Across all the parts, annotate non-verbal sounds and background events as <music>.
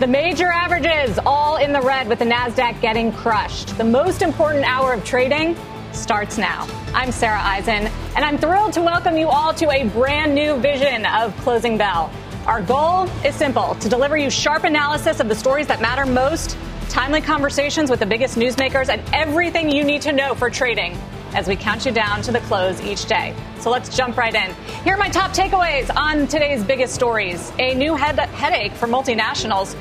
The major averages all in the red with the NASDAQ getting crushed. The most important hour of trading starts now. I'm Sarah Eisen, and I'm thrilled to welcome you all to a brand new vision of Closing Bell. Our goal is simple to deliver you sharp analysis of the stories that matter most, timely conversations with the biggest newsmakers, and everything you need to know for trading as we count you down to the close each day. So let's jump right in. Here are my top takeaways on today's biggest stories. A new head- headache for multinationals,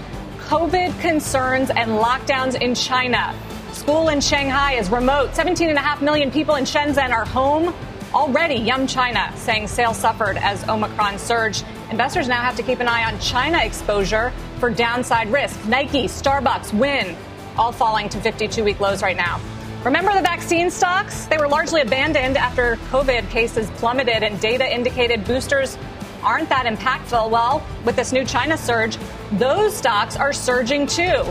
COVID concerns and lockdowns in China. School in Shanghai is remote. 17.5 million people in Shenzhen are home. Already, Yum China saying sales suffered as Omicron surged. Investors now have to keep an eye on China exposure for downside risk. Nike, Starbucks, Wynn, all falling to 52 week lows right now. Remember the vaccine stocks? They were largely abandoned after COVID cases plummeted and data indicated boosters aren't that impactful. Well, with this new China surge, those stocks are surging too.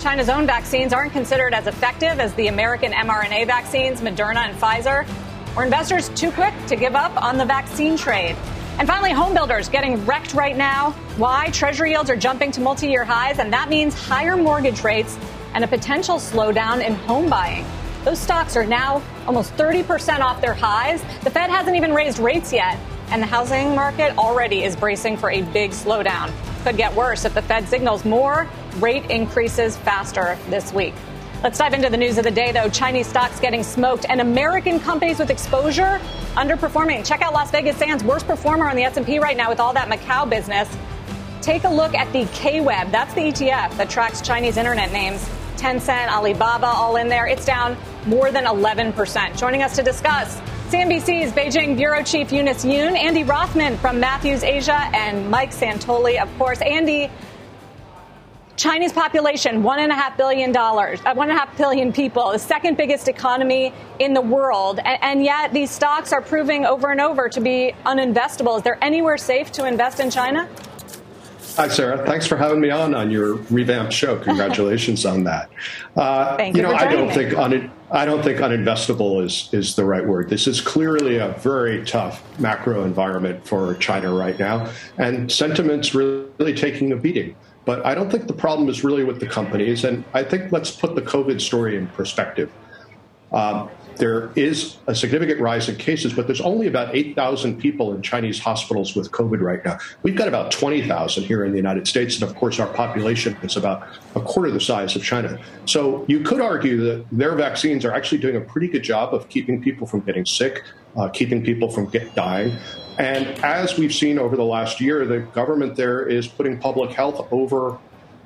China's own vaccines aren't considered as effective as the American mRNA vaccines, Moderna and Pfizer. Were investors too quick to give up on the vaccine trade? And finally, home builders getting wrecked right now. Why? Treasury yields are jumping to multi year highs, and that means higher mortgage rates and a potential slowdown in home buying. Those stocks are now almost 30% off their highs. The Fed hasn't even raised rates yet, and the housing market already is bracing for a big slowdown. Could get worse if the Fed signals more rate increases faster this week. Let's dive into the news of the day, though. Chinese stocks getting smoked, and American companies with exposure underperforming. Check out Las Vegas Sands, worst performer on the S&P right now with all that Macau business. Take a look at the KWEB. That's the ETF that tracks Chinese internet names. Tencent, Alibaba, all in there. It's down more than 11%. Joining us to discuss CNBC's Beijing Bureau Chief Eunice Yoon, Andy Rothman from Matthews Asia, and Mike Santoli, of course. Andy, China's population, one and a half billion dollars, uh, one and a half billion people, the second biggest economy in the world, and, and, yet these stocks are proving over and over to be uninvestable. Is there anywhere safe to invest in China? Hi, Sarah. Thanks for having me on on your revamped show. <laughs> Congratulations on that. Uh, Thank you You know, I don't me. think un- I don't think uninvestable is is the right word. This is clearly a very tough macro environment for China right now, and sentiment's really, taking a beating. But I don't think the problem is really with the companies. And I think let's put the COVID story in perspective. Um, there is a significant rise in cases, but there's only about 8,000 people in Chinese hospitals with COVID right now. We've got about 20,000 here in the United States, and of course, our population is about a quarter the size of China. So you could argue that their vaccines are actually doing a pretty good job of keeping people from getting sick, uh, keeping people from get, dying. And as we've seen over the last year, the government there is putting public health over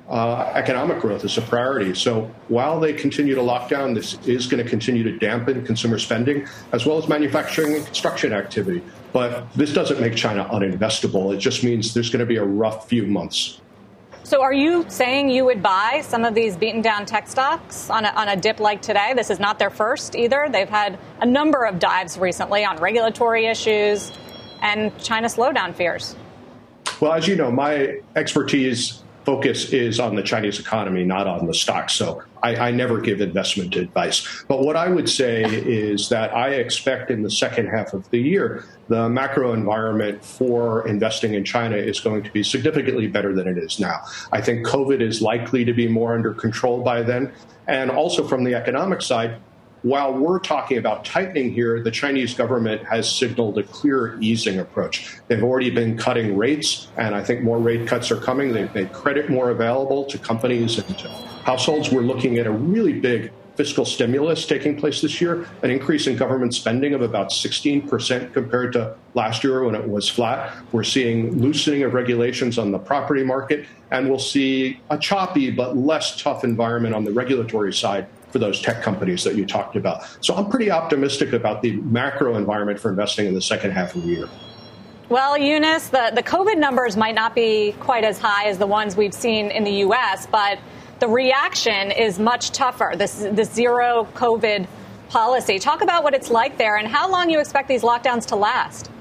uh, economic growth as a priority. So while they continue to lock down, this is going to continue to dampen consumer spending as well as manufacturing and construction activity. But this doesn't make China uninvestable. It just means there's going to be a rough few months. So, are you saying you would buy some of these beaten down tech stocks on a, on a dip like today? This is not their first either. They've had a number of dives recently on regulatory issues and China slowdown fears. Well, as you know, my expertise focus is on the Chinese economy, not on the stock. So I, I, never give investment advice. But what I would say is that I expect in the second half of the year, the macro environment for investing in China is going to be significantly better than it is now. I think COVID is likely to be more under control by then. And also from the economic side, while we're talking about tightening here, the Chinese government has signaled a clear easing approach. They've already been cutting rates, and I think more rate cuts are coming. They've made credit more available to companies and to households. We're looking at a really big fiscal stimulus taking place this year, an increase in government spending of about 16% compared to last year when it was flat. We're seeing loosening of regulations on the property market, and we'll see a choppy but less tough environment on the regulatory side for those tech companies that you talked about. So I'm pretty optimistic about the macro environment for investing in the second half of the year. Well, Eunice, the, the COVID numbers might not be quite as high as the ones we've seen in the U.S., but the reaction is much tougher. This, this zero COVID policy. Talk about what it's like there and how long you expect these lockdowns to last.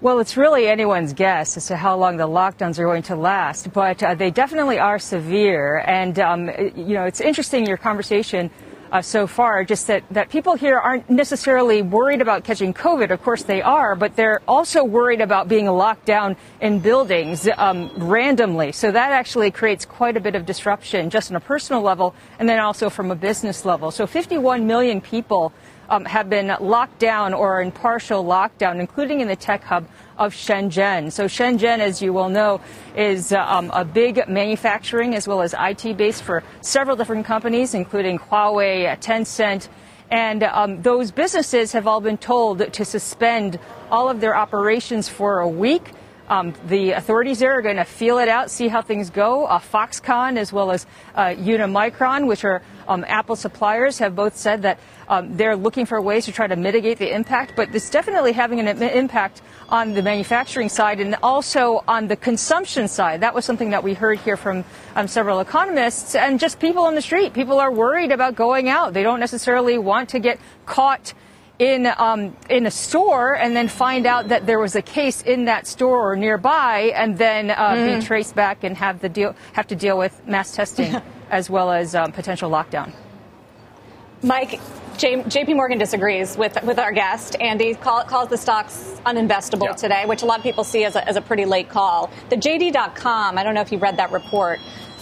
Well, it's really anyone's guess as to how long the lockdowns are going to last, but uh, they definitely are severe. And, um, you know, it's interesting your conversation uh, so far, just that, that people here aren't necessarily worried about catching COVID. Of course they are, but they're also worried about being locked down in buildings um, randomly. So that actually creates quite a bit of disruption just on a personal level and then also from a business level. So 51 million people um, have been locked down or in partial lockdown, including in the tech hub of Shenzhen. So Shenzhen, as you will know, is uh, um, a big manufacturing as well as IT base for several different companies, including Huawei, uh, Tencent. And um, those businesses have all been told to suspend all of their operations for a week. Um, the authorities there are going to feel it out, see how things go. Uh, Foxconn, as well as uh, Unimicron, which are um, Apple suppliers, have both said that um, they're looking for ways to try to mitigate the impact. But it's definitely having an impact on the manufacturing side and also on the consumption side. That was something that we heard here from um, several economists and just people on the street. People are worried about going out. They don't necessarily want to get caught in um, in a store and then find out that there was a case in that store or nearby, and then uh, mm. be traced back and have the deal have to deal with mass testing <laughs> as well as um, potential lockdown. Mike, J- JP Morgan disagrees with, with our guest. Andy call, calls the stocks uninvestable yeah. today, which a lot of people see as a, as a pretty late call. The JD.com, I don't know if you read that report,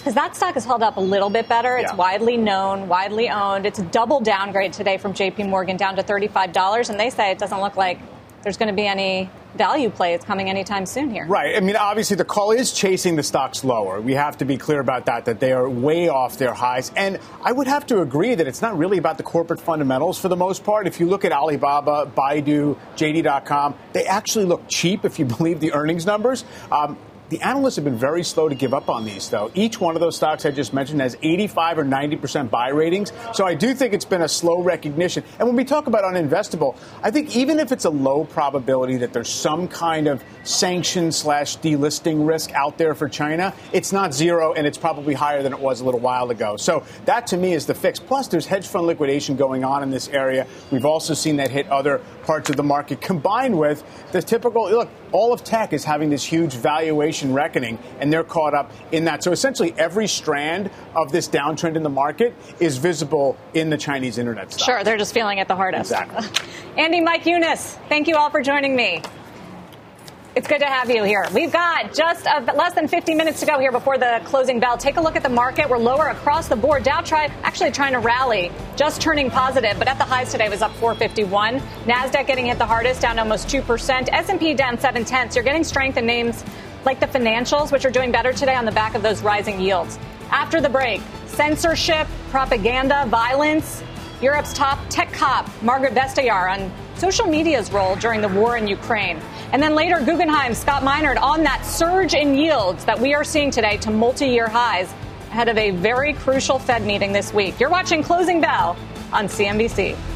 because that stock has held up a little bit better. It's yeah. widely known, widely owned. It's a double downgrade today from JP Morgan down to $35, and they say it doesn't look like there's going to be any value play plays coming anytime soon here. Right. I mean, obviously, the call is chasing the stocks lower. We have to be clear about that, that they are way off their highs. And I would have to agree that it's not really about the corporate fundamentals for the most part. If you look at Alibaba, Baidu, JD.com, they actually look cheap if you <laughs> believe the earnings numbers. Um, the analysts have been very slow to give up on these, though. Each one of those stocks I just mentioned has 85 or 90% buy ratings. So I do think it's been a slow recognition. And when we talk about uninvestable, I think even if it's a low probability that there's some kind of sanction slash delisting risk out there for China, it's not zero and it's probably higher than it was a little while ago. So that to me is the fix. Plus, there's hedge fund liquidation going on in this area. We've also seen that hit other parts of the market combined with the typical look, all of tech is having this huge valuation reckoning, and they're caught up in that. So essentially, every strand of this downtrend in the market is visible in the Chinese internet stock. Sure, they're just feeling it the hardest. Exactly. <laughs> Andy, Mike Eunice, thank you all for joining me. It's good to have you here. We've got just a, less than 50 minutes to go here before the closing bell. Take a look at the market. We're lower across the board. Dow try, actually trying to rally, just turning positive, but at the highs today was up 451. Nasdaq getting hit the hardest, down almost 2%. S&P down 7 tenths. You're getting strength in names like the financials, which are doing better today on the back of those rising yields. After the break, censorship, propaganda, violence. Europe's top tech cop, Margrethe Vestager, on social media's role during the war in Ukraine. And then later, Guggenheim, Scott Minerd on that surge in yields that we are seeing today to multi year highs ahead of a very crucial Fed meeting this week. You're watching Closing Bell on CNBC.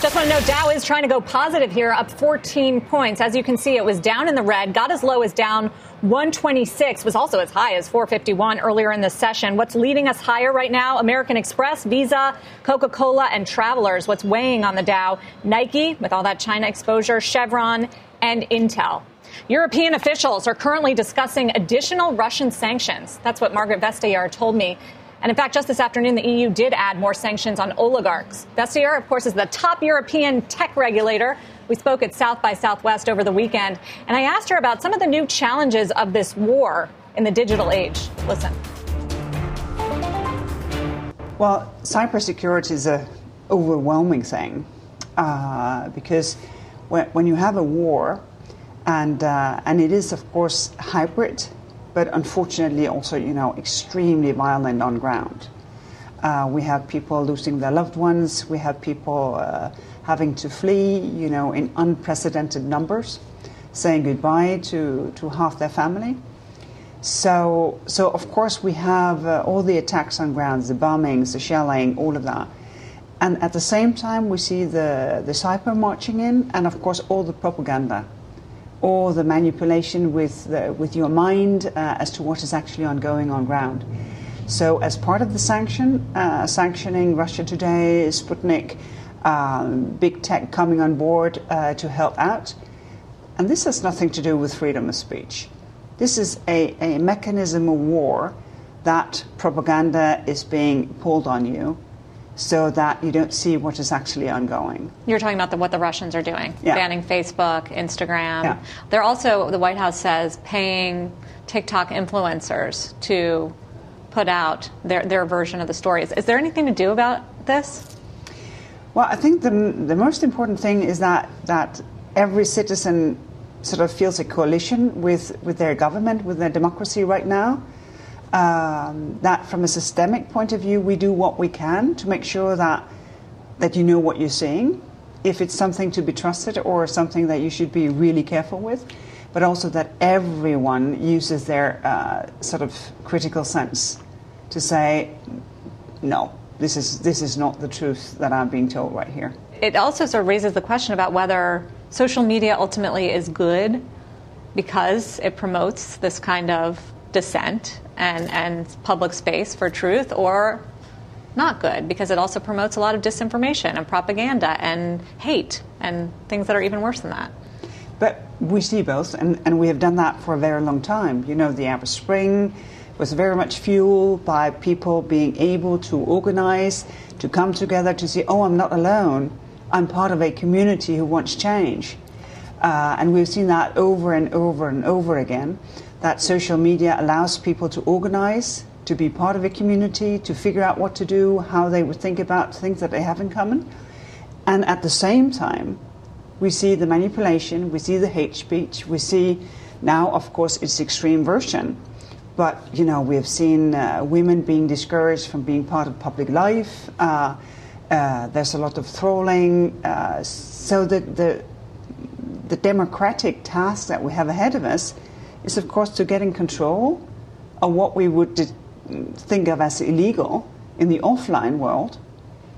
Just want to know Dow is trying to go positive here, up 14 points. As you can see, it was down in the red, got as low as down 126, was also as high as 451 earlier in the session. What's leading us higher right now? American Express, Visa, Coca Cola, and Travelers. What's weighing on the Dow? Nike, with all that China exposure, Chevron, and Intel. European officials are currently discussing additional Russian sanctions. That's what Margrethe Vestager told me. And in fact, just this afternoon, the EU did add more sanctions on oligarchs. Vestager, of course, is the top European tech regulator. We spoke at South by Southwest over the weekend, and I asked her about some of the new challenges of this war in the digital age. Listen. Well, cybersecurity is an overwhelming thing uh, because when, when, you have a war, and uh, and it is of course hybrid, but unfortunately also, you know, extremely violent on ground. Uh, we have people losing their loved ones. We have people uh, having to flee, you know, in unprecedented numbers, saying goodbye to, to half their family. So, so of course, we have uh, all the attacks on grounds, the bombings, the shelling, all of that. And at the same time, we see the, the cyber marching in, and of course, all the propaganda or the manipulation with, the, with your mind uh, as to what is actually ongoing on ground. So, as part of the sanction, uh, sanctioning Russia Today, Sputnik, um, big tech coming on board uh, to help out, and this has nothing to do with freedom of speech. This is a, a mechanism of war that propaganda is being pulled on you so that you don't see what is actually ongoing. You're talking about the, what the Russians are doing, yeah. banning Facebook, Instagram. Yeah. They're also, the White House says, paying TikTok influencers to put out their, their version of the stories. Is there anything to do about this? Well, I think the, the most important thing is that, that every citizen sort of feels a coalition with, with their government, with their democracy right now um, that from a systemic point of view, we do what we can to make sure that that you know what you're seeing, if it's something to be trusted or something that you should be really careful with, but also that everyone uses their uh, sort of critical sense to say, no, this is this is not the truth that I'm being told right here. It also sort of raises the question about whether social media ultimately is good because it promotes this kind of dissent and, and public space for truth or not good because it also promotes a lot of disinformation and propaganda and hate and things that are even worse than that. But we see both, and, and we have done that for a very long time. You know, the Arab Spring was very much fueled by people being able to organize, to come together, to say, oh, I'm not alone. I'm part of a community who wants change. Uh, and we've seen that over and over and over again that social media allows people to organize, to be part of a community, to figure out what to do, how they would think about things that they have in common. And at the same time, we see the manipulation, we see the hate speech, we see now, of course, its extreme version. But, you know, we have seen uh, women being discouraged from being part of public life. Uh, uh, there's a lot of trolling. Uh, so the, the, the democratic task that we have ahead of us is, of course, to get in control of what we would think of as illegal in the offline world,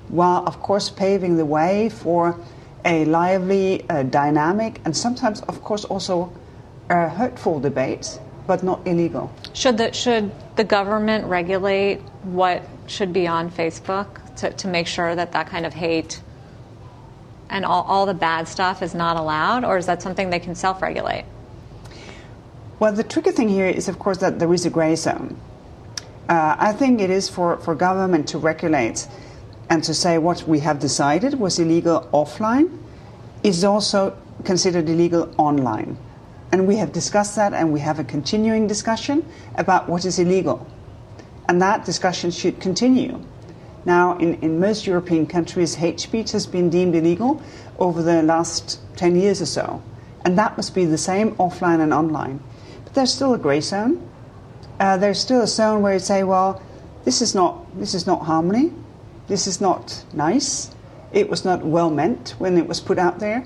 while, of course, paving the way for a lively, uh, dynamic, and sometimes, of course, also hurtful debate, but not illegal. Should the, should the government regulate what should be on Facebook to, to make sure that that kind of hate and all, all the bad stuff is not allowed, or is that something they can self regulate? Well, the tricky thing here is, of course, that there is a gray zone. Uh, I think it is for, for government to regulate and to say what we have decided was illegal offline is also considered illegal online. And we have discussed that and we have a continuing discussion about what is illegal. And that discussion should continue. Now, in, in most European countries, hate speech has been deemed illegal over the last 10 years or so. And that must be the same offline and online there's still a grey zone. Uh, there's still a zone where you say, well, this is not this is not harmony. This is not nice. It was not well meant when it was put out there,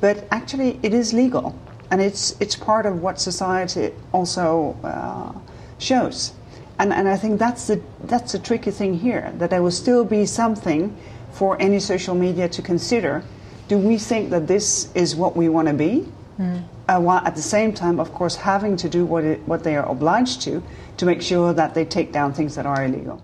but actually it is legal, and it's it's part of what society also uh, shows. And, and I think that's the that's the tricky thing here that there will still be something for any social media to consider. Do we think that this is what we want to be? Mm. While at the same time, of course, having to do what, it, what they are obliged to to make sure that they take down things that are illegal.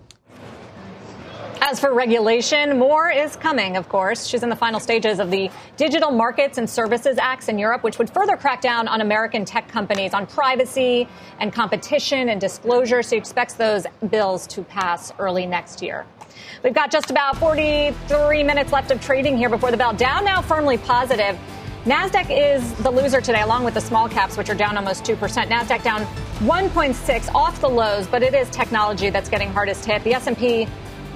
As for regulation, more is coming, of course. She's in the final stages of the Digital Markets and Services Acts in Europe, which would further crack down on American tech companies on privacy and competition and disclosure. She expects those bills to pass early next year. We've got just about 43 minutes left of trading here before the bell. Dow now firmly positive. NASDAQ is the loser today, along with the small caps, which are down almost 2%. NASDAQ down 1.6 off the lows, but it is technology that's getting hardest hit. The S&P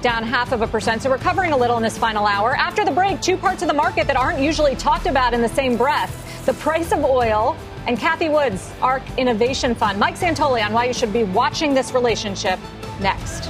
down half of a percent. So recovering a little in this final hour. After the break, two parts of the market that aren't usually talked about in the same breath the price of oil and Cathie Wood's ARK Innovation Fund. Mike Santoli on why you should be watching this relationship next.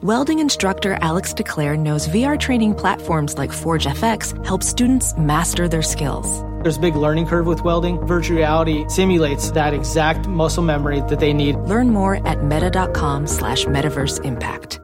Welding instructor Alex DeClaire knows VR training platforms like Forge FX help students master their skills. There's a big learning curve with welding. Virtual reality simulates that exact muscle memory that they need. Learn more at meta.com slash metaverse impact.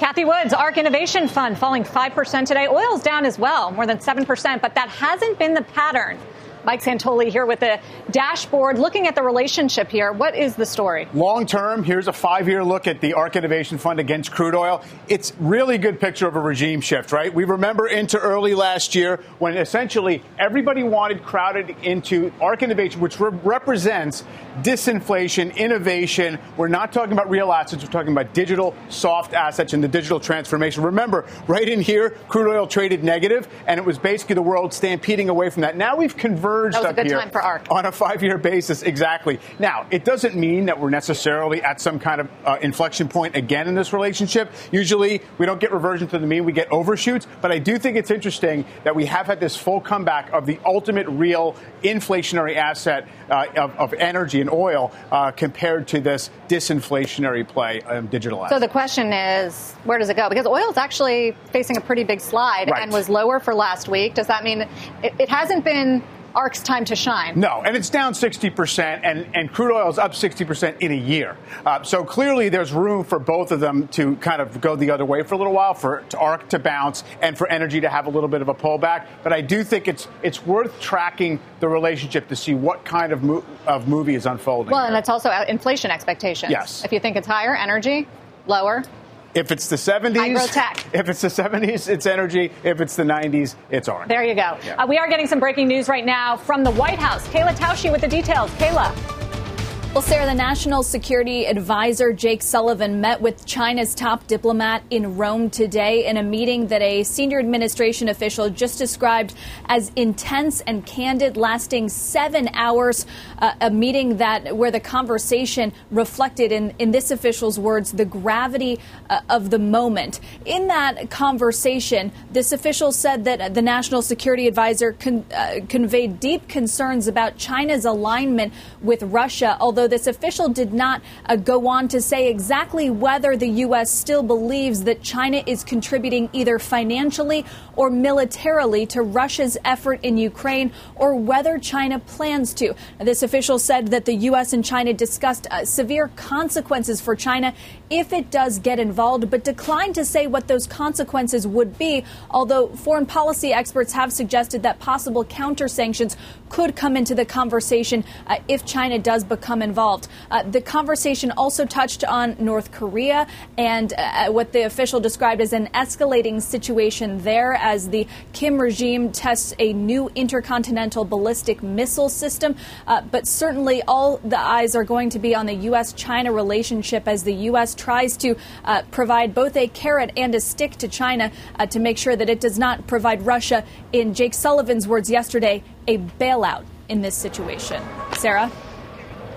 Cathie Woods, ARK Innovation Fund, falling 5% today. Oil's down as well, more than 7%, but that hasn't been the pattern Mike Santoli here with the dashboard, looking at the relationship here. What is the story? Long term, here's a five year look at the ARK Innovation Fund against crude oil. It's really good picture of a regime shift, right? We remember into early last year when essentially everybody wanted crowded into ARK Innovation, which re- represents disinflation, innovation. We're not talking about real assets, we're talking about digital soft assets and the digital transformation. Remember, right in here, crude oil traded negative, and it was basically the world stampeding away from that. Now we've converted was up a good here time for ARK. on a five-year basis. Exactly. Now, it doesn't mean that we're necessarily at some kind of uh, inflection point again in this relationship. Usually, we don't get reversion to the mean; we get overshoots. But I do think it's interesting that we have had this full comeback of the ultimate real inflationary asset uh, of, of, energy and oil uh, compared to this disinflationary play, um, digital asset. So the question is, where does it go? Because oil is actually facing a pretty big slide right. and was lower for last week. Does that mean it, it hasn't been ARK's time to shine. No, and it's down 60%, and, and crude oil is up 60% in a year. Uh, so clearly there's room for both of them to kind of go the other way for a little while, for ARK to bounce, and for energy to have a little bit of a pullback. But I do think it's it's worth tracking the relationship to see what kind of, mo- of movie is unfolding. Well, and it's also inflation expectations. Yes. If you think it's higher, energy, lower, if it's the 70s, if it's the 70s, it's energy. If it's the 90s, it's orange. There you go. Yeah. Uh, we are getting some breaking news right now from the White House. Kayla Tausche with the details. Kayla. Well, Sarah, the National Security Advisor Jake Sullivan met with China's top diplomat in Rome today in a meeting that a senior administration official just described as intense and candid, lasting seven hours. Uh, a meeting that where the conversation reflected, in, in this official's words, the gravity uh, of the moment. In that conversation, this official said that the National Security Advisor con- uh, conveyed deep concerns about China's alignment with Russia, although although this official did not uh, go on to say exactly whether the U.S. still believes that China is contributing either financially or militarily to Russia's effort in Ukraine or whether China plans to. This official said that the U.S. and China discussed uh, severe consequences for China if it does get involved, but declined to say what those consequences would be, although foreign policy experts have suggested that possible counter sanctions could come into the conversation uh, if China does become involved involved. Uh, the conversation also touched on North Korea and uh, what the official described as an escalating situation there as the Kim regime tests a new intercontinental ballistic missile system. Uh, but certainly, all the eyes are going to be on the U.S. China relationship as the U.S. tries to uh, provide both a carrot and a stick to China uh, to make sure that it does not provide Russia, in Jake Sullivan's words yesterday, a bailout in this situation. Sarah?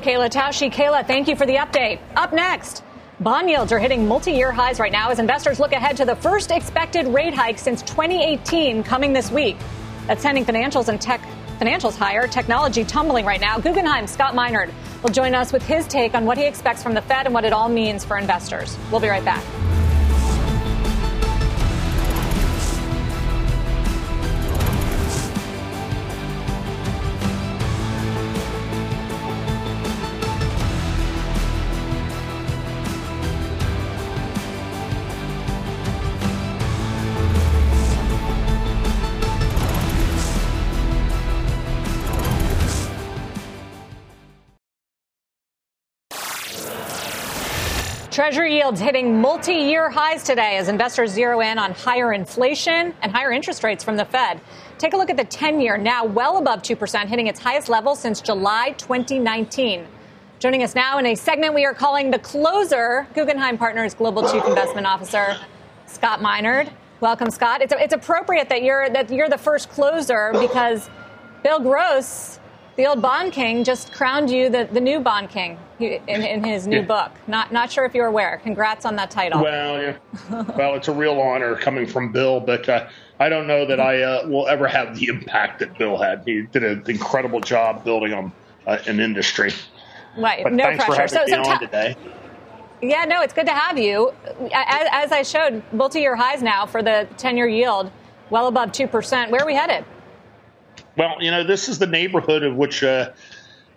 Kayla Tausche. Kayla, thank you for the update. Up next, bond yields are hitting multi year highs right now as investors look ahead to the first expected rate hike since 2018 coming this week. That's sending financials and tech financials higher, technology tumbling right now. Guggenheim, Scott Minerd, will join us with his take on what he expects from the Fed and what it all means for investors. We'll be right back. Treasury yields hitting multi year highs today as investors zero in on higher inflation and higher interest rates from the Fed. Take a look at the 10 year, now well above 2%, hitting its highest level since July 2019. Joining us now in a segment we are calling The Closer, Guggenheim Partners Global Chief Investment Officer, Scott Minerd. Welcome, Scott. It's, it's appropriate that you're, that you're the first closer because Bill Gross the old Bond King just crowned you the, the new Bond King in, in his new yeah. book. Not not sure if you're aware. Congrats on that title. Well, yeah. <laughs> well, it's a real honor coming from Bill, but uh, I don't know that I uh, will ever have the impact that Bill had. He did an incredible job building on uh, an industry. Right. But no thanks pressure. for having so, me so on today. Yeah, no, it's good to have you. As, as I showed, multi-year highs now for the 10-year yield, well above 2%. Where are we headed? Well, you know, this is the neighborhood of which uh,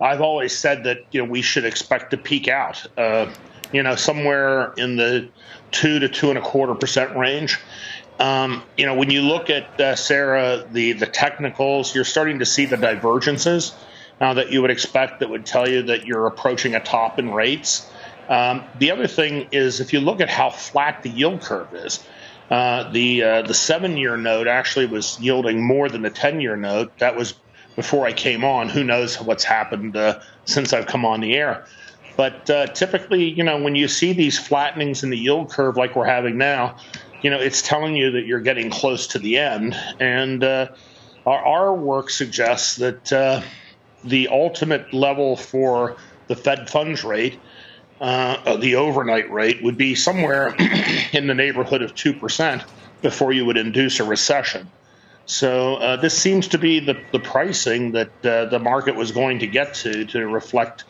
I've always said that you know we should expect to peak out. Uh, you know, somewhere in the two to two and a quarter percent range. Um, you know, when you look at uh, Sarah, the the technicals, you're starting to see the divergences now that you would expect that would tell you that you're approaching a top in rates. Um, the other thing is if you look at how flat the yield curve is. Uh, the uh, the seven year note actually was yielding more than the ten year note. That was before I came on. Who knows what's happened uh, since I've come on the air? But uh, typically, you know, when you see these flattenings in the yield curve like we're having now, you know, it's telling you that you're getting close to the end. And uh, our, our, work suggests that the ultimate level for the Fed funds rate uh, the overnight rate would be somewhere <clears throat> in the neighborhood of 2% before you would induce a recession. So uh, this seems to be the, the pricing that uh, the market was going to get to to reflect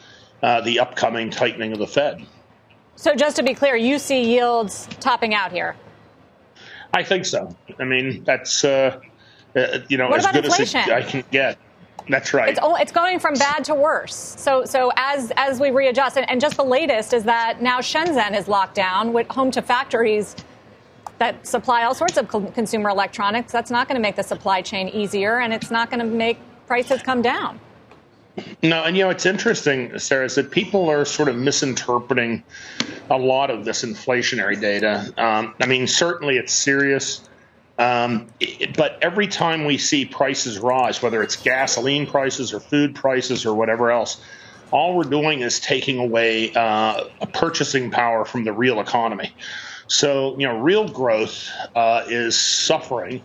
uh, the upcoming tightening of the Fed. So just to be clear, you see yields topping out here. I think so. I mean, that's uh, uh, you know what as good inflation? as I can get. That's right. It's, it's going from bad to worse. So, so as as we readjust, and, and just the latest is that now Shenzhen is locked down, with home to factories that supply all sorts of consumer electronics. That's not going to make the supply chain easier, and it's not going to make prices come down. No, and you know it's interesting, Sarah, is that people are sort of misinterpreting a lot of this inflationary data. Um, I mean, certainly it's serious. Um, but every time we see prices rise, whether it's gasoline prices or food prices or whatever else, all we're doing is taking away uh, a purchasing power from the real economy. So, you know, real growth uh, is suffering.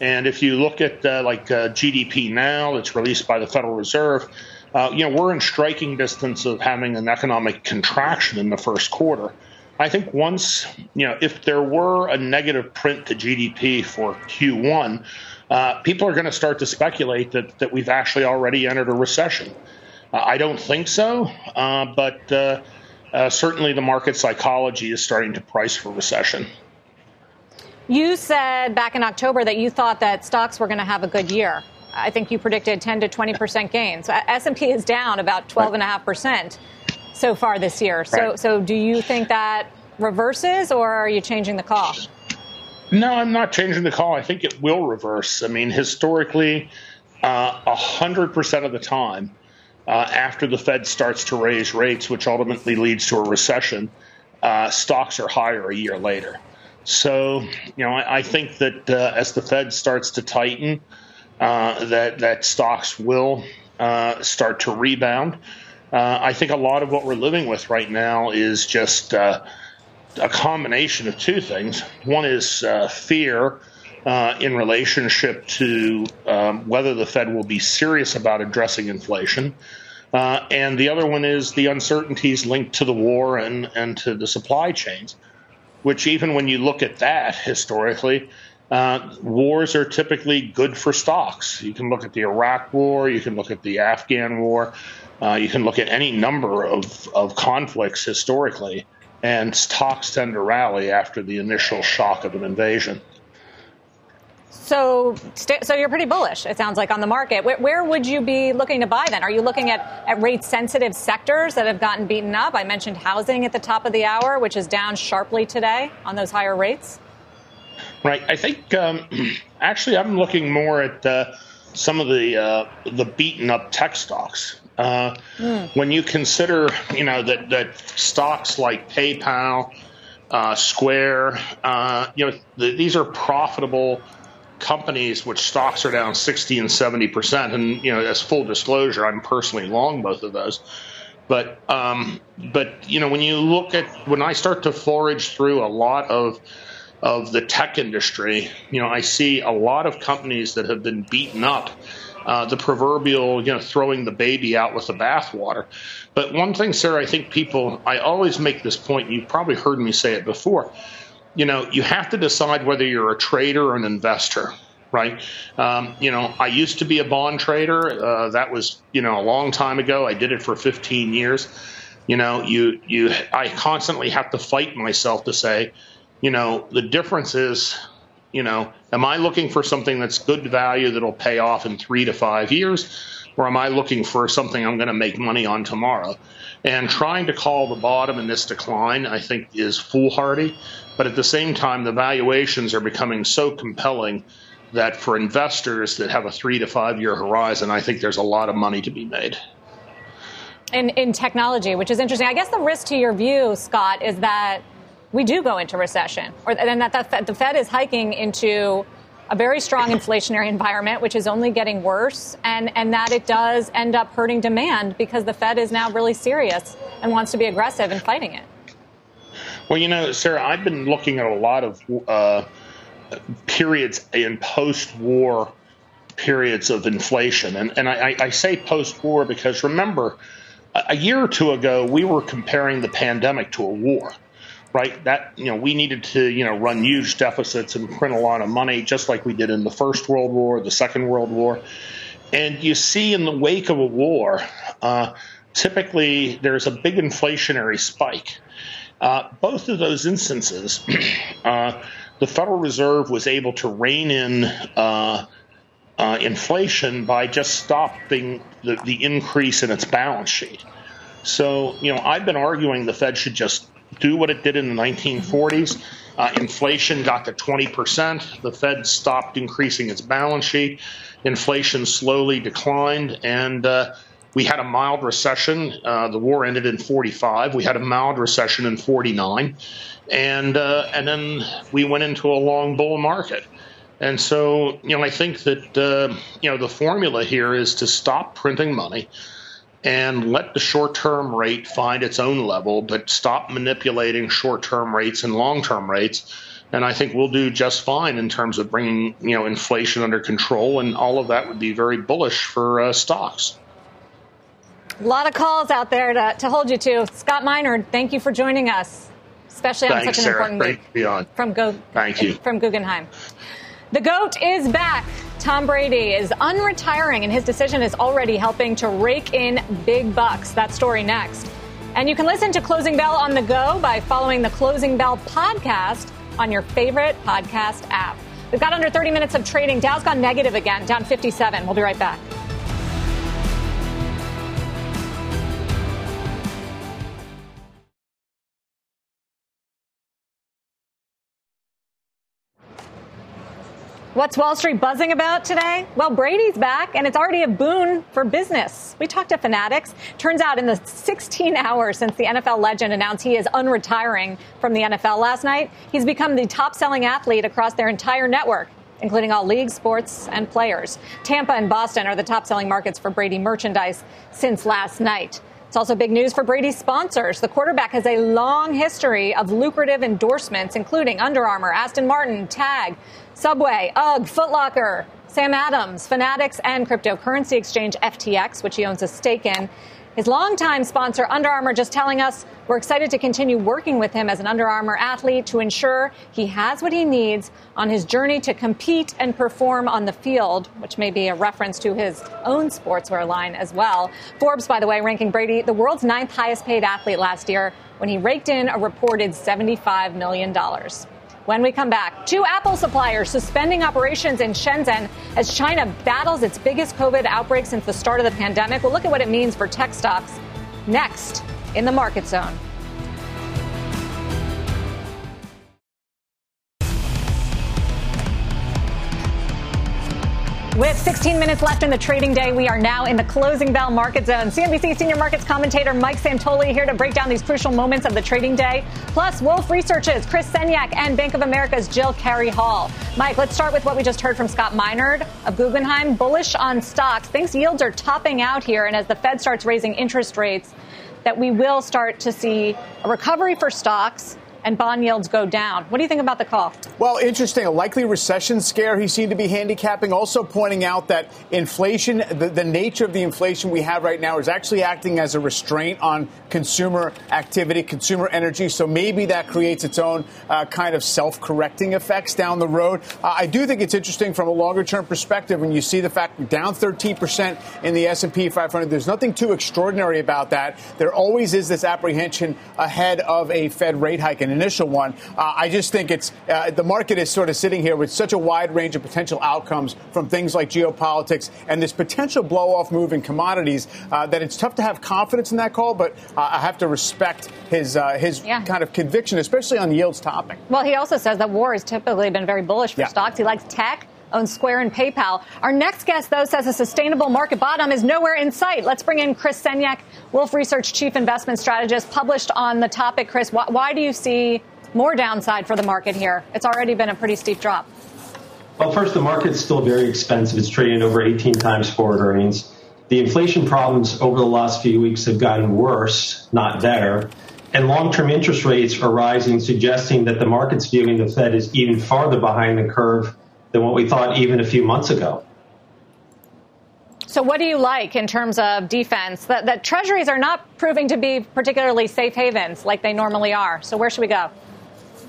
And if you look at uh, like uh, GDP now, that's released by the Federal Reserve, uh, you know, we're in striking distance of having an economic contraction in the first quarter. I think once, you know, if there were a negative print to GDP for Q1, uh, people are going to start to speculate that, that we've actually already entered a recession. Uh, I don't think so, but uh, uh, certainly the market psychology is starting to price for recession. You said back in October that you thought that stocks were going to have a good year. I think you predicted 10 to 20 percent gains. S&P is down about 12 and a half percent so far this year. So, right. so do you think that reverses, or are you changing the call? No, I'm not changing the call. I think it will reverse. I mean, historically, uh, a hundred percent of the time, uh, after the Fed starts to raise rates, which ultimately leads to a recession, uh, stocks are higher a year later. So, you know, I, I think that uh, as the Fed starts to tighten, uh, that that stocks will uh, start to rebound. I think a lot of what we're living with right now is just a combination of two things. One is fear uh, in relationship to um, whether the Fed will be serious about addressing inflation. Uh, and the other one is the uncertainties linked to the war and, and to the supply chains, which, even when you look at that historically, uh, wars are typically good for stocks. You can look at the Iraq War, you can look at the Afghan War, uh, you can look at any number of, of conflicts historically, and stocks tend to rally after the initial shock of an invasion. So, so you're pretty bullish. It sounds like on the market. Where, where, would you be looking to buy then? Are you looking at, at rate-sensitive sectors that have gotten beaten up? I mentioned housing at the top of the hour, which is down sharply today on those higher rates. Right. I think um, <clears throat> actually I'm looking more at uh, some of the uh, the beaten up tech stocks. Uh, mm. When you consider, you know, that that stocks like PayPal, uh, Square, uh, you know, the, these are profitable companies which stocks are down 60 and 70 percent. And you know, as full disclosure, I'm personally long both of those. But um, but you know, when you look at when I start to forage through a lot of of the tech industry, you know, I see a lot of companies that have been beaten up. Uh, the proverbial, you know, throwing the baby out with the bathwater. But one thing, Sarah, I think people, I always make this point. You've probably heard me say it before. You know, you have to decide whether you're a trader or an investor right? Um, you know, I used to be a bond trader. Uh, that was, you know, a long time ago. I did it for 15 years. You know, you you I constantly have to fight myself to say, you know, the difference is, you know, am I looking for something that's good value that'll pay off in three to five years? Or am I looking for something I'm going to make money on tomorrow? And trying to call the bottom in this decline, I think, is foolhardy. But at the same time, the valuations are becoming so compelling that for investors that have a three to five year horizon, I think there's a lot of money to be made. In, in technology, which is interesting. I guess the risk to your view, Scott, is that we do go into recession, or and that, that the Fed is hiking into a very strong inflationary environment, which is only getting worse, and, and that it does end up hurting demand because the Fed is now really serious and wants to be aggressive in fighting it. Well, you know, Sarah, I've been looking at a lot of uh, periods in post-war periods of inflation, and and I, I say post-war because remember, a year or two ago we were comparing the pandemic to a war right? That you know, we needed to you know run huge deficits and print a lot of money, just like we did in the First World War, the Second World War. And you see, in the wake of a war, uh, typically there's a big inflationary spike. Uh, both of those instances, <clears throat> uh, the Federal Reserve was able to rein in uh, uh, inflation by just stopping the, the increase in its balance sheet. So, you know, I've been arguing the Fed should just do what it did in the 1940s. Uh, inflation got to 20%. The Fed stopped increasing its balance sheet. Inflation slowly declined, and we had a mild recession. Uh, the war ended in 45. We had a mild recession in 49, and uh, and then we went into a long bull market. And so, you know, I think that uh, you know the formula here is to stop printing money and let the short term rate find its own level, but stop manipulating short term rates and long term rates. And I think we'll do just fine in terms of bringing you know inflation under control, and all of that would be very bullish for uh, stocks. A lot of calls out there to, to hold you to. Scott Minerd, thank you for joining us, especially on Thanks, such an Sarah. important Great be. From Go- Thank you. From Guggenheim. The GOAT is back. Tom Brady is unretiring, and his decision is already helping to rake in big bucks. That story next. And you can listen to Closing Bell on the go by following the Closing Bell podcast on your favorite podcast app. We've got under 30 minutes of trading. Dow's gone negative again, down 57. We'll be right back. What's Wall Street buzzing about today? Well, Brady's back, and it's already a boon for business. We talked to Fanatics. Turns out, in the 16 hours since the NFL legend announced he is unretiring from the NFL last night, he's become the top selling athlete across their entire network including all leagues, sports, and players. Tampa and Boston are the top selling markets for Brady merchandise since last night. It's also big news for Brady's sponsors. The quarterback has a long history of lucrative endorsements, including Under Armour, Aston Martin, Tag, Subway, UGG, Footlocker, Sam Adams, Fanatics, and cryptocurrency exchange FTX, which he owns a stake in. His longtime sponsor, Under Armour, just telling us we're excited to continue working with him as an Under Armour athlete to ensure he has what he needs on his journey to compete and perform on the field, which may be a reference to his own sportswear line as well. Forbes, by the way, ranking Brady the world's ninth highest paid athlete last year when he raked in a reported $75 million. When we come back, two Apple suppliers suspending operations in Shenzhen as China battles its biggest COVID outbreak since the start of the pandemic. We'll look at what it means for tech stocks next in the market zone. With 16 minutes left in the trading day, we are now in the closing bell market zone. CNBC senior markets commentator Mike Santoli here to break down these crucial moments of the trading day. Plus, Wolfe Research's Chris Senyek and Bank of America's Jill Carey Hall. Mike, let's start with what we just heard from Scott Minerd of Guggenheim. Bullish on stocks. Thinks yields are topping out here, and as the Fed starts raising interest rates, that we will start to see a recovery for stocks and bond yields go down. What do you think about the call? Well, interesting. A likely recession scare he seemed to be handicapping, also pointing out that inflation, the, the nature of the inflation we have right now is actually acting as a restraint on consumer activity, consumer energy. So maybe that creates its own uh, kind of self correcting effects down the road. Uh, I do think it's interesting from a longer term perspective when you see the fact down 13% in the S&P 500. There's nothing too extraordinary about that. There always is this apprehension ahead of a Fed rate hike. And initial one. Uh, I just think it's uh, the market is sort of sitting here with such a wide range of potential outcomes from things like geopolitics and this potential blow off move in commodities uh, that it's tough to have confidence in that call. But uh, I have to respect his uh, his yeah. kind of conviction, especially on the yields topic. Well, he also says that war has typically been very bullish for yeah. stocks. He likes tech owns Square and PayPal. Our next guest, though, says a sustainable market bottom is nowhere in sight. Let's bring in Chris Senyek, Wolfe Research Chief Investment Strategist, published on the topic. Chris, why, why do you see more downside for the market here? It's already been a pretty steep drop. Well, first, the market's still very expensive. It's trading over 18 times forward earnings. The inflation problems over the last few weeks have gotten worse, not better. And long term interest rates are rising, suggesting that the market's viewing the Fed is even farther behind the curve than what we thought even a few months ago. So, what do you like in terms of defense? That, that treasuries are not proving to be particularly safe havens like they normally are. So, where should we go?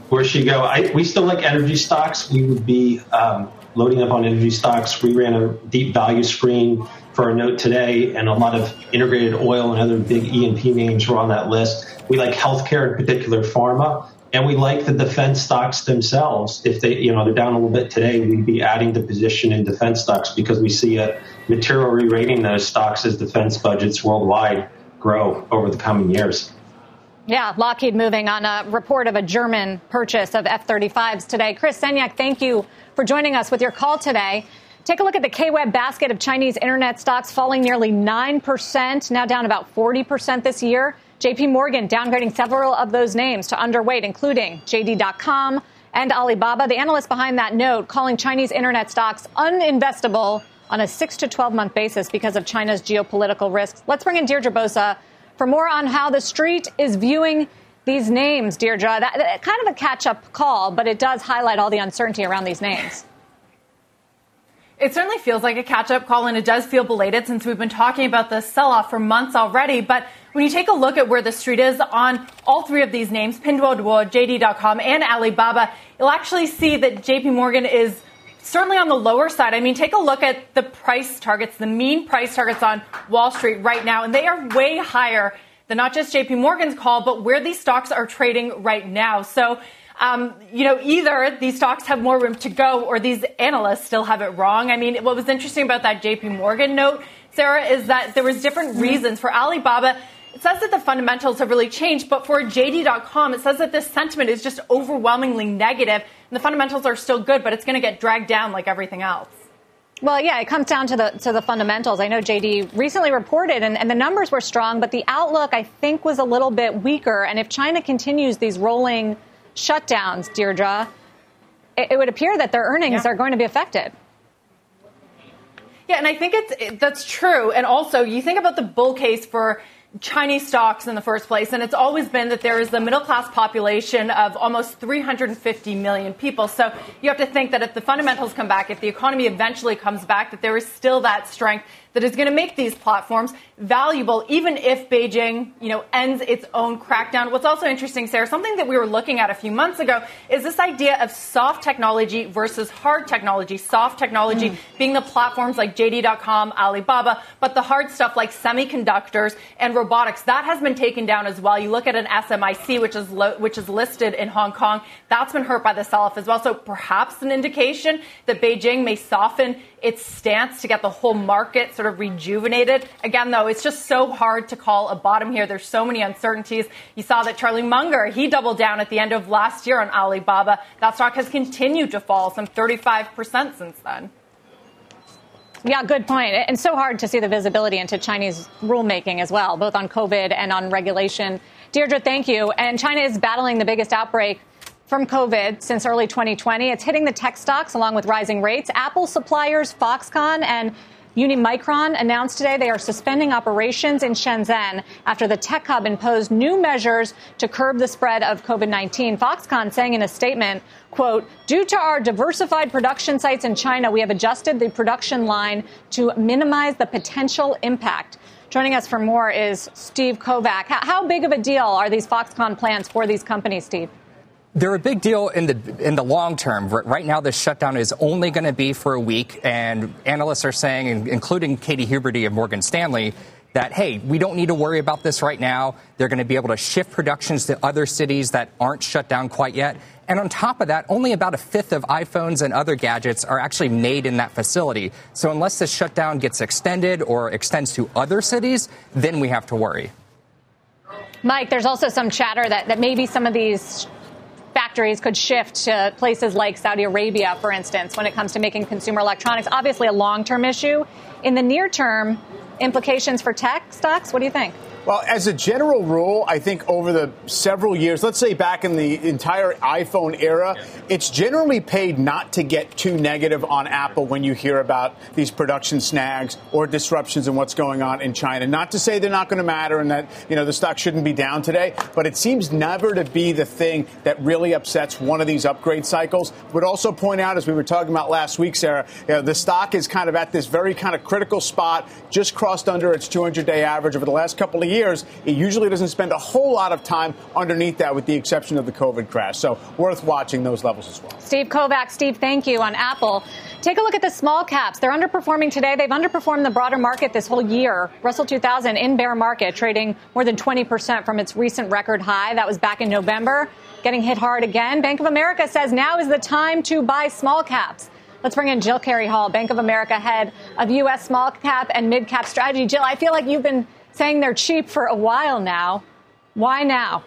Where should we go? I, we still like energy stocks. We would be um, loading up on energy stocks. We ran a deep value screen for a note today, and a lot of integrated oil and other big E&P names were on that list. We like healthcare, in particular pharma. And we like the defense stocks themselves. If they, you know, they're down a little bit today, we'd be adding the position in defense stocks because we see a material re-rating those stocks as defense budgets worldwide grow over the coming years. Yeah, Lockheed moving on a report of a German purchase of F 35s today. Chris Senyek, thank you for joining us with your call today. Take a look at the KWEB basket of Chinese internet stocks falling nearly 9%, now down about 40% this year. JP Morgan downgrading several of those names to underweight, including JD.com and Alibaba. The analyst behind that note calling Chinese internet stocks uninvestable on a 6 to 12 month basis because of China's geopolitical risks. Let's bring in Deirdre Bosa for more on how the street is viewing these names, Deirdre. That, that kind of a catch up call, but it does highlight all the uncertainty around these names. It certainly feels like a catch up call, and it does feel belated since we've been talking about the sell off for months already. But when you take a look at where the street is on all three of these names, Pinduoduo, JD.com, and Alibaba, you'll actually see that JP Morgan is certainly on the lower side. I mean, take a look at the price targets, the mean price targets on Wall Street right now, and they are way higher than not just JP Morgan's call, but where these stocks are trading right now. So um, you know, either these stocks have more room to go or these analysts still have it wrong. I mean, what was interesting about that JP Morgan note, Sarah, is that there was different reasons for Alibaba it says that the fundamentals have really changed, but for JD.com, it says that this sentiment is just overwhelmingly negative, and the fundamentals are still good, but it's going to get dragged down like everything else. Well, yeah, it comes down to the to the fundamentals. I know JD recently reported, and, and the numbers were strong, but the outlook I think was a little bit weaker. And if China continues these rolling shutdowns, Deirdre, it, it would appear that their earnings yeah. are going to be affected. Yeah, and I think it's it, that's true. And also, you think about the bull case for Chinese stocks in the first place, and it's always been that there is a middle class population of almost 350 million people. So you have to think that if the fundamentals come back, if the economy eventually comes back, that there is still that strength that is going to make these platforms valuable, even if Beijing, you know, ends its own crackdown. What's also interesting, Sarah, something that we were looking at a few months ago is this idea of soft technology versus hard technology. Soft technology mm. being the platforms like JD.com, Alibaba, but the hard stuff like semiconductors and robotics that has been taken down as well. You look at an SMIC, which is lo- which is listed in Hong Kong, that's been hurt by the sell-off as well. So perhaps an indication that Beijing may soften its stance to get the whole market sort of rejuvenated. Again, though, it's just so hard to call a bottom here. There's so many uncertainties. You saw that Charlie Munger, he doubled down at the end of last year on Alibaba. That stock has continued to fall some 35% since then. Yeah, good point. And so hard to see the visibility into Chinese rulemaking as well, both on COVID and on regulation. Deirdre, thank you. And China is battling the biggest outbreak from COVID since early 2020. It's hitting the tech stocks along with rising rates. Apple suppliers Foxconn and Unimicron announced today they are suspending operations in Shenzhen after the tech hub imposed new measures to curb the spread of COVID-19. Foxconn saying in a statement, quote, due to our diversified production sites in China, we have adjusted the production line to minimize the potential impact. Joining us for more is Steve Kovach. How big of a deal are these Foxconn plans for these companies, Steve? They're a big deal in the in the long term. Right now, this shutdown is only going to be for a week, and analysts are saying, including Katie Huberty of Morgan Stanley, that hey, we don't need to worry about this right now. They're going to be able to shift productions to other cities that aren't shut down quite yet. And on top of that, only about a fifth of iPhones and other gadgets are actually made in that facility. So unless this shutdown gets extended or extends to other cities, then we have to worry. Mike, there's also some chatter that, that maybe some of these factories could shift to places like Saudi Arabia, for instance, when it comes to making consumer electronics. Obviously, a long term issue. In the near term, implications for tech stocks? What do you think? Well, as a general rule, I think over the several years, let's say back in the entire iPhone era, it's generally paid not to get too negative on Apple when you hear about these production snags or disruptions in what's going on in China. Not to say they're not going to matter and that, you know, the stock shouldn't be down today, but it seems never to be the thing that really upsets one of these upgrade cycles. Would also point out, as we were talking about last week, Sarah, you know, the stock is kind of at this very kind of critical spot, just crossed under its 200 day average over the last couple of years years, it usually doesn't spend a whole lot of time underneath that, with the exception of the COVID crash. So worth watching those levels as well. Steve Kovach, Steve, thank you on Apple. Take a look at the small caps. They're underperforming today. They've underperformed the broader market this whole year. Russell 2000 in bear market, trading more than 20% from its recent record high. That was back in November. Getting hit hard again. Bank of America says now is the time to buy small caps. Let's bring in Jill Carey Hall, Bank of America head of U.S. small cap and mid cap strategy. Jill, I feel like you've been saying they're cheap for a while now. Why now?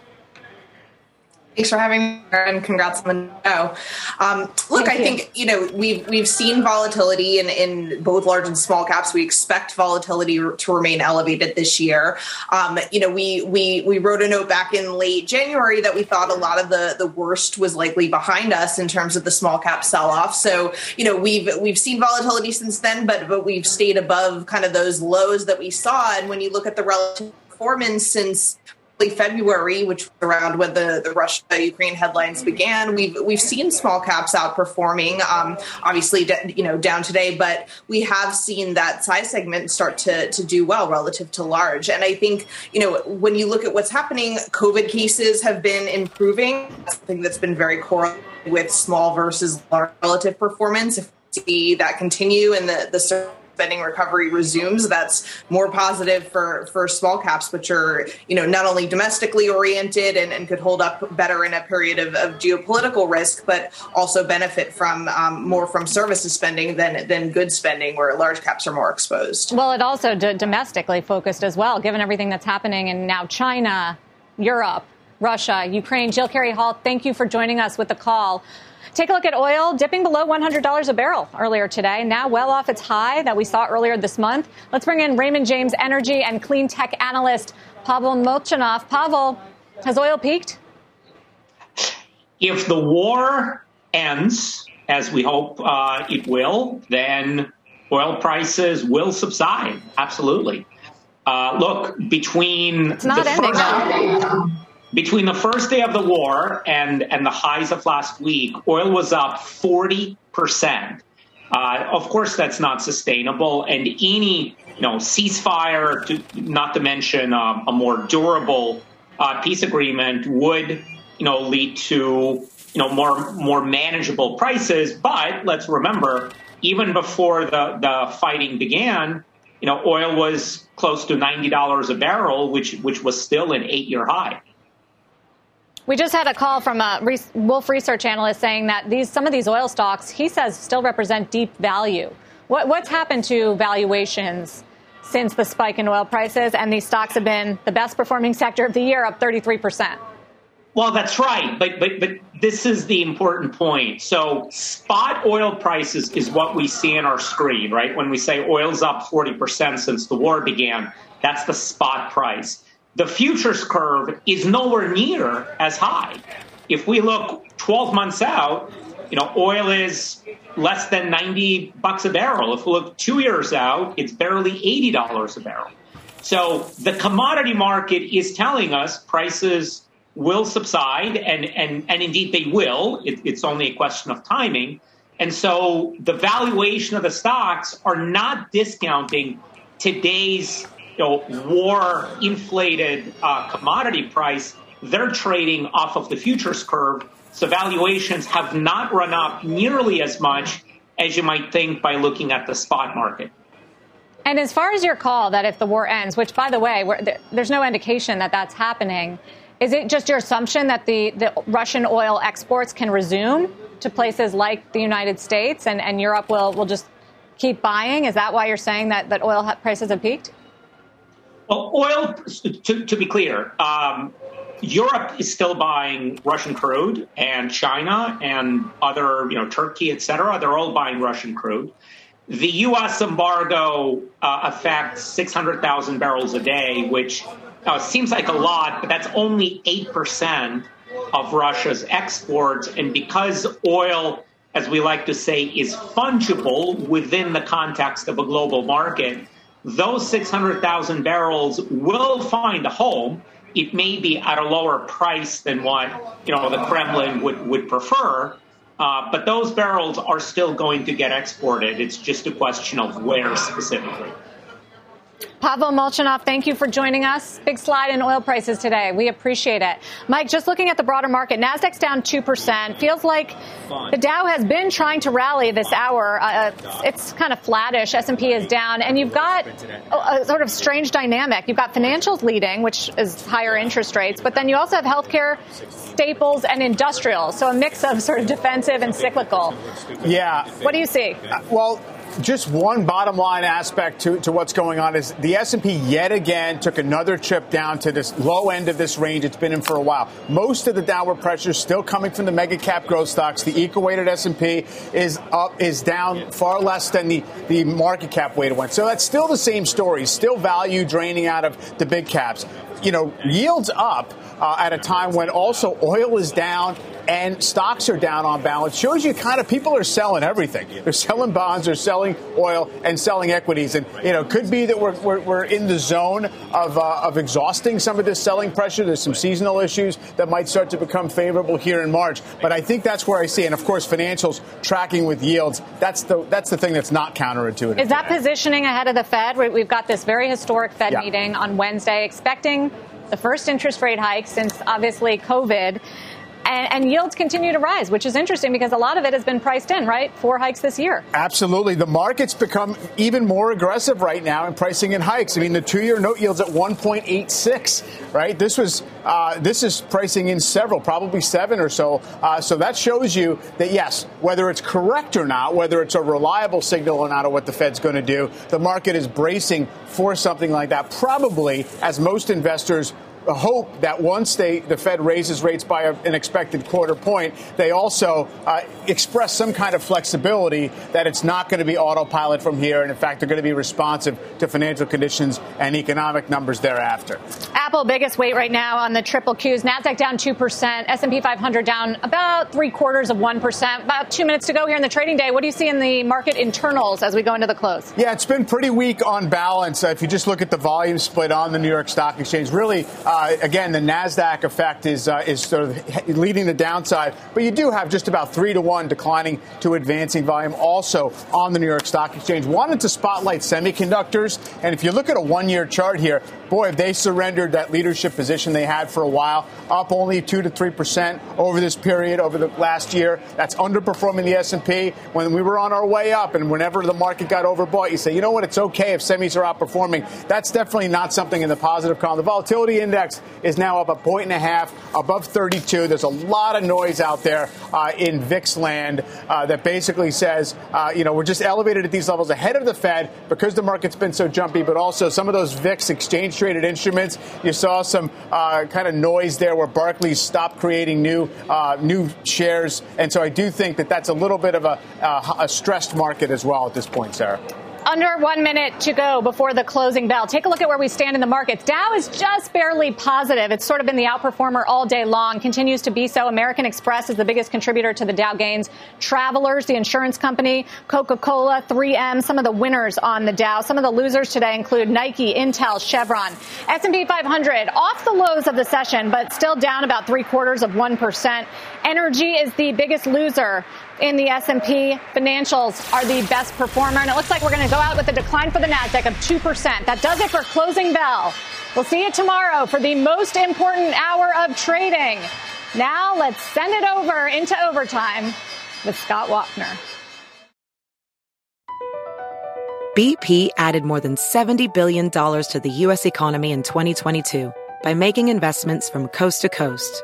Thanks for having me, and congrats on the show. Um, look, Thank I you. think you know we've we've seen volatility in, in both large and small caps. We expect volatility to remain elevated this year. Um, you know, we we we wrote a note back in late January that we thought a lot of the the worst was likely behind us in terms of the small cap sell off. So you know we've we've seen volatility since then, but but we've stayed above kind of those lows that we saw. And when you look at the relative performance since February, which was around when the, the Russia Ukraine headlines began, we've we've seen small caps outperforming. Um, obviously, you know, down today, but we have seen that size segment start to to do well relative to large. And I think you know when you look at what's happening, COVID cases have been improving. Something that's been very correlated with small versus large relative performance. If we see that continue and the the spending recovery resumes, that's more positive for, for small caps, which are, you know, not only domestically oriented and, and could hold up better in a period of, of geopolitical risk, but also benefit from um, more from services spending than, than goods spending, where large caps are more exposed. Well, it also d- domestically focused as well, given everything that's happening in now China, Europe, Russia, Ukraine. Jill Carey Hall, thank you for joining us with the call. Take a look at oil dipping below $100 a barrel earlier today, now well off its high that we saw earlier this month. Let's bring in Raymond James energy and clean tech analyst Pavel Molchanov. Pavel, has oil peaked? If the war ends, as we hope uh, it will, then oil prices will subside. Absolutely. Uh, look, between it's not ending first, between the first day of the war and, and the highs of last week, oil was up 40%. Uh, of course, that's not sustainable. And any you know, ceasefire, to, not to mention um, a more durable uh, peace agreement, would you know, lead to you know, more, more manageable prices. But let's remember, even before the, the fighting began, you know, oil was close to $90 a barrel, which, which was still an eight year high. We just had a call from a Wolfe Research analyst saying that these some of these oil stocks, he says, still represent deep value. What, what's happened to valuations since the spike in oil prices? And these stocks have been the best performing sector of the year, up 33 percent. Well, that's right, but but but this is the important point. So, spot oil prices is what we see in our screen, right? When we say oil's up 40% since the war began, that's the spot price the futures curve is nowhere near as high. If we look 12 months out, you know, oil is less than 90 bucks a barrel. If we look two years out, it's barely $80 a barrel. So the commodity market is telling us prices will subside, and, and, and indeed they will. It, it's only a question of timing. And so the valuation of the stocks are not discounting today's you know, war inflated uh, commodity price, they're trading off of the futures curve. So valuations have not run up nearly as much as you might think by looking at the spot market. And as far as your call that if the war ends, which by the way, there's no indication that that's happening, is it just your assumption that the, the Russian oil exports can resume to places like the United States and, and Europe will, will just keep buying? Is that why you're saying that, that oil prices have peaked? Well, oil, to, to be clear, um, Europe is still buying Russian crude, and China and other, you know, Turkey, et cetera, they're all buying Russian crude. The U.S. embargo uh, affects 600,000 barrels a day, which uh, seems like a lot, but that's only 8% of Russia's exports. And because oil, as we like to say, is fungible within the context of a global market, those 600,000 barrels will find a home. It may be at a lower price than what you know the Kremlin would, would prefer, uh, but those barrels are still going to get exported. It's just a question of where specifically. Pavel Molchanov, thank you for joining us. Big slide in oil prices today. We appreciate it. Mike, just looking at the broader market, Nasdaq's down 2%. Feels like the Dow has been trying to rally this hour. Uh, it's kind of flattish. S&P is down. And you've got a, a sort of strange dynamic. You've got financials leading, which is higher interest rates, but then you also have healthcare, staples, and industrial. So a mix of sort of defensive and cyclical. Yeah. What do you see? Uh, well, just one bottom line aspect to, to what's going on is the S&P yet again took another chip down to this low end of this range it's been in for a while. Most of the downward pressure is still coming from the mega cap growth stocks. The equal weighted S&P is up is down far less than the, the market cap weighted one. So that's still the same story. Still value draining out of the big caps. You know, yields up uh, at a time when also oil is down and stocks are down on balance shows you kind of people are selling everything. They're selling bonds, they're selling oil, and selling equities. And, you know, could be that we're, we're, we're in the zone of, uh, of exhausting some of this selling pressure. There's some seasonal issues that might start to become favorable here in March. But I think that's where I see, and of course, financials tracking with yields. That's the, that's the thing that's not counterintuitive. Is that positioning ahead of the Fed? We've got this very historic Fed yeah. meeting on Wednesday, expecting the first interest rate hike since obviously COVID. And, and, yields continue to rise, which is interesting because a lot of it has been priced in, right? Four hikes this year. Absolutely. The market's become even more aggressive right now in pricing in hikes. I mean, the two-year note yield's at 1.86, right? This was uh, this is pricing in several, probably seven or so. Uh, so that shows you that yes, whether it's correct or not, whether it's a reliable signal or not of what the Fed's going to do, the market is bracing for something like that. Probably, as most investors hope that once they, the Fed raises rates by a, an expected quarter point, they also uh, express some kind of flexibility that it's not going to be autopilot from here, and in fact, they're going to be responsive to financial conditions and economic numbers thereafter. Apple biggest weight right now on the triple Qs. Nasdaq down two percent. S&P 500 down about three quarters of one percent. About two minutes to go here in the trading day. What do you see in the market internals as we go into the close? Yeah, it's been pretty weak on balance. Uh, if you just look at the volume split on the New York Stock Exchange, really. Uh, uh, again, the Nasdaq effect is uh, is sort of leading the downside, but you do have just about three to one declining to advancing volume also on the New York Stock Exchange. Wanted to spotlight semiconductors, and if you look at a one-year chart here, boy, have they surrendered that leadership position they had for a while, up only two to three percent over this period over the last year. That's underperforming the S&P. When we were on our way up, and whenever the market got overbought, you say, you know what, it's okay if semis are outperforming. That's definitely not something in the positive column. The volatility index index is now up a point and a half above 32. There's a lot of noise out there uh, in VIX land uh, that basically says, uh, you know, we're just elevated at these levels ahead of the Fed because the market's been so jumpy, but also some of those VIX exchange traded instruments. You saw some uh, kind of noise there where Barclays stopped creating new uh, new shares, and so I do think that that's a little bit of a, a stressed market as well at this point, Sarah. Under one minute to go before the closing bell. Take a look at where we stand in the markets. Dow is just barely positive. It's sort of been the outperformer all day long, continues to be so. American Express is the biggest contributor to the Dow gains. Travelers, the insurance company, Coca-Cola, 3M, some of the winners on the Dow. Some of the losers today include Nike, Intel, Chevron. S&P 500 off the lows of the session, but still down about three quarters of 1%. Energy is the biggest loser in the S&P. Financials are the best performer, and it looks like we're going to go out with a decline for the Nasdaq of 2%. That does it for closing bell. We'll see you tomorrow for the most important hour of trading. Now let's send it over into overtime with Scott Wapner. BP added more than $70 billion to the U.S. economy in 2022 by making investments from coast to coast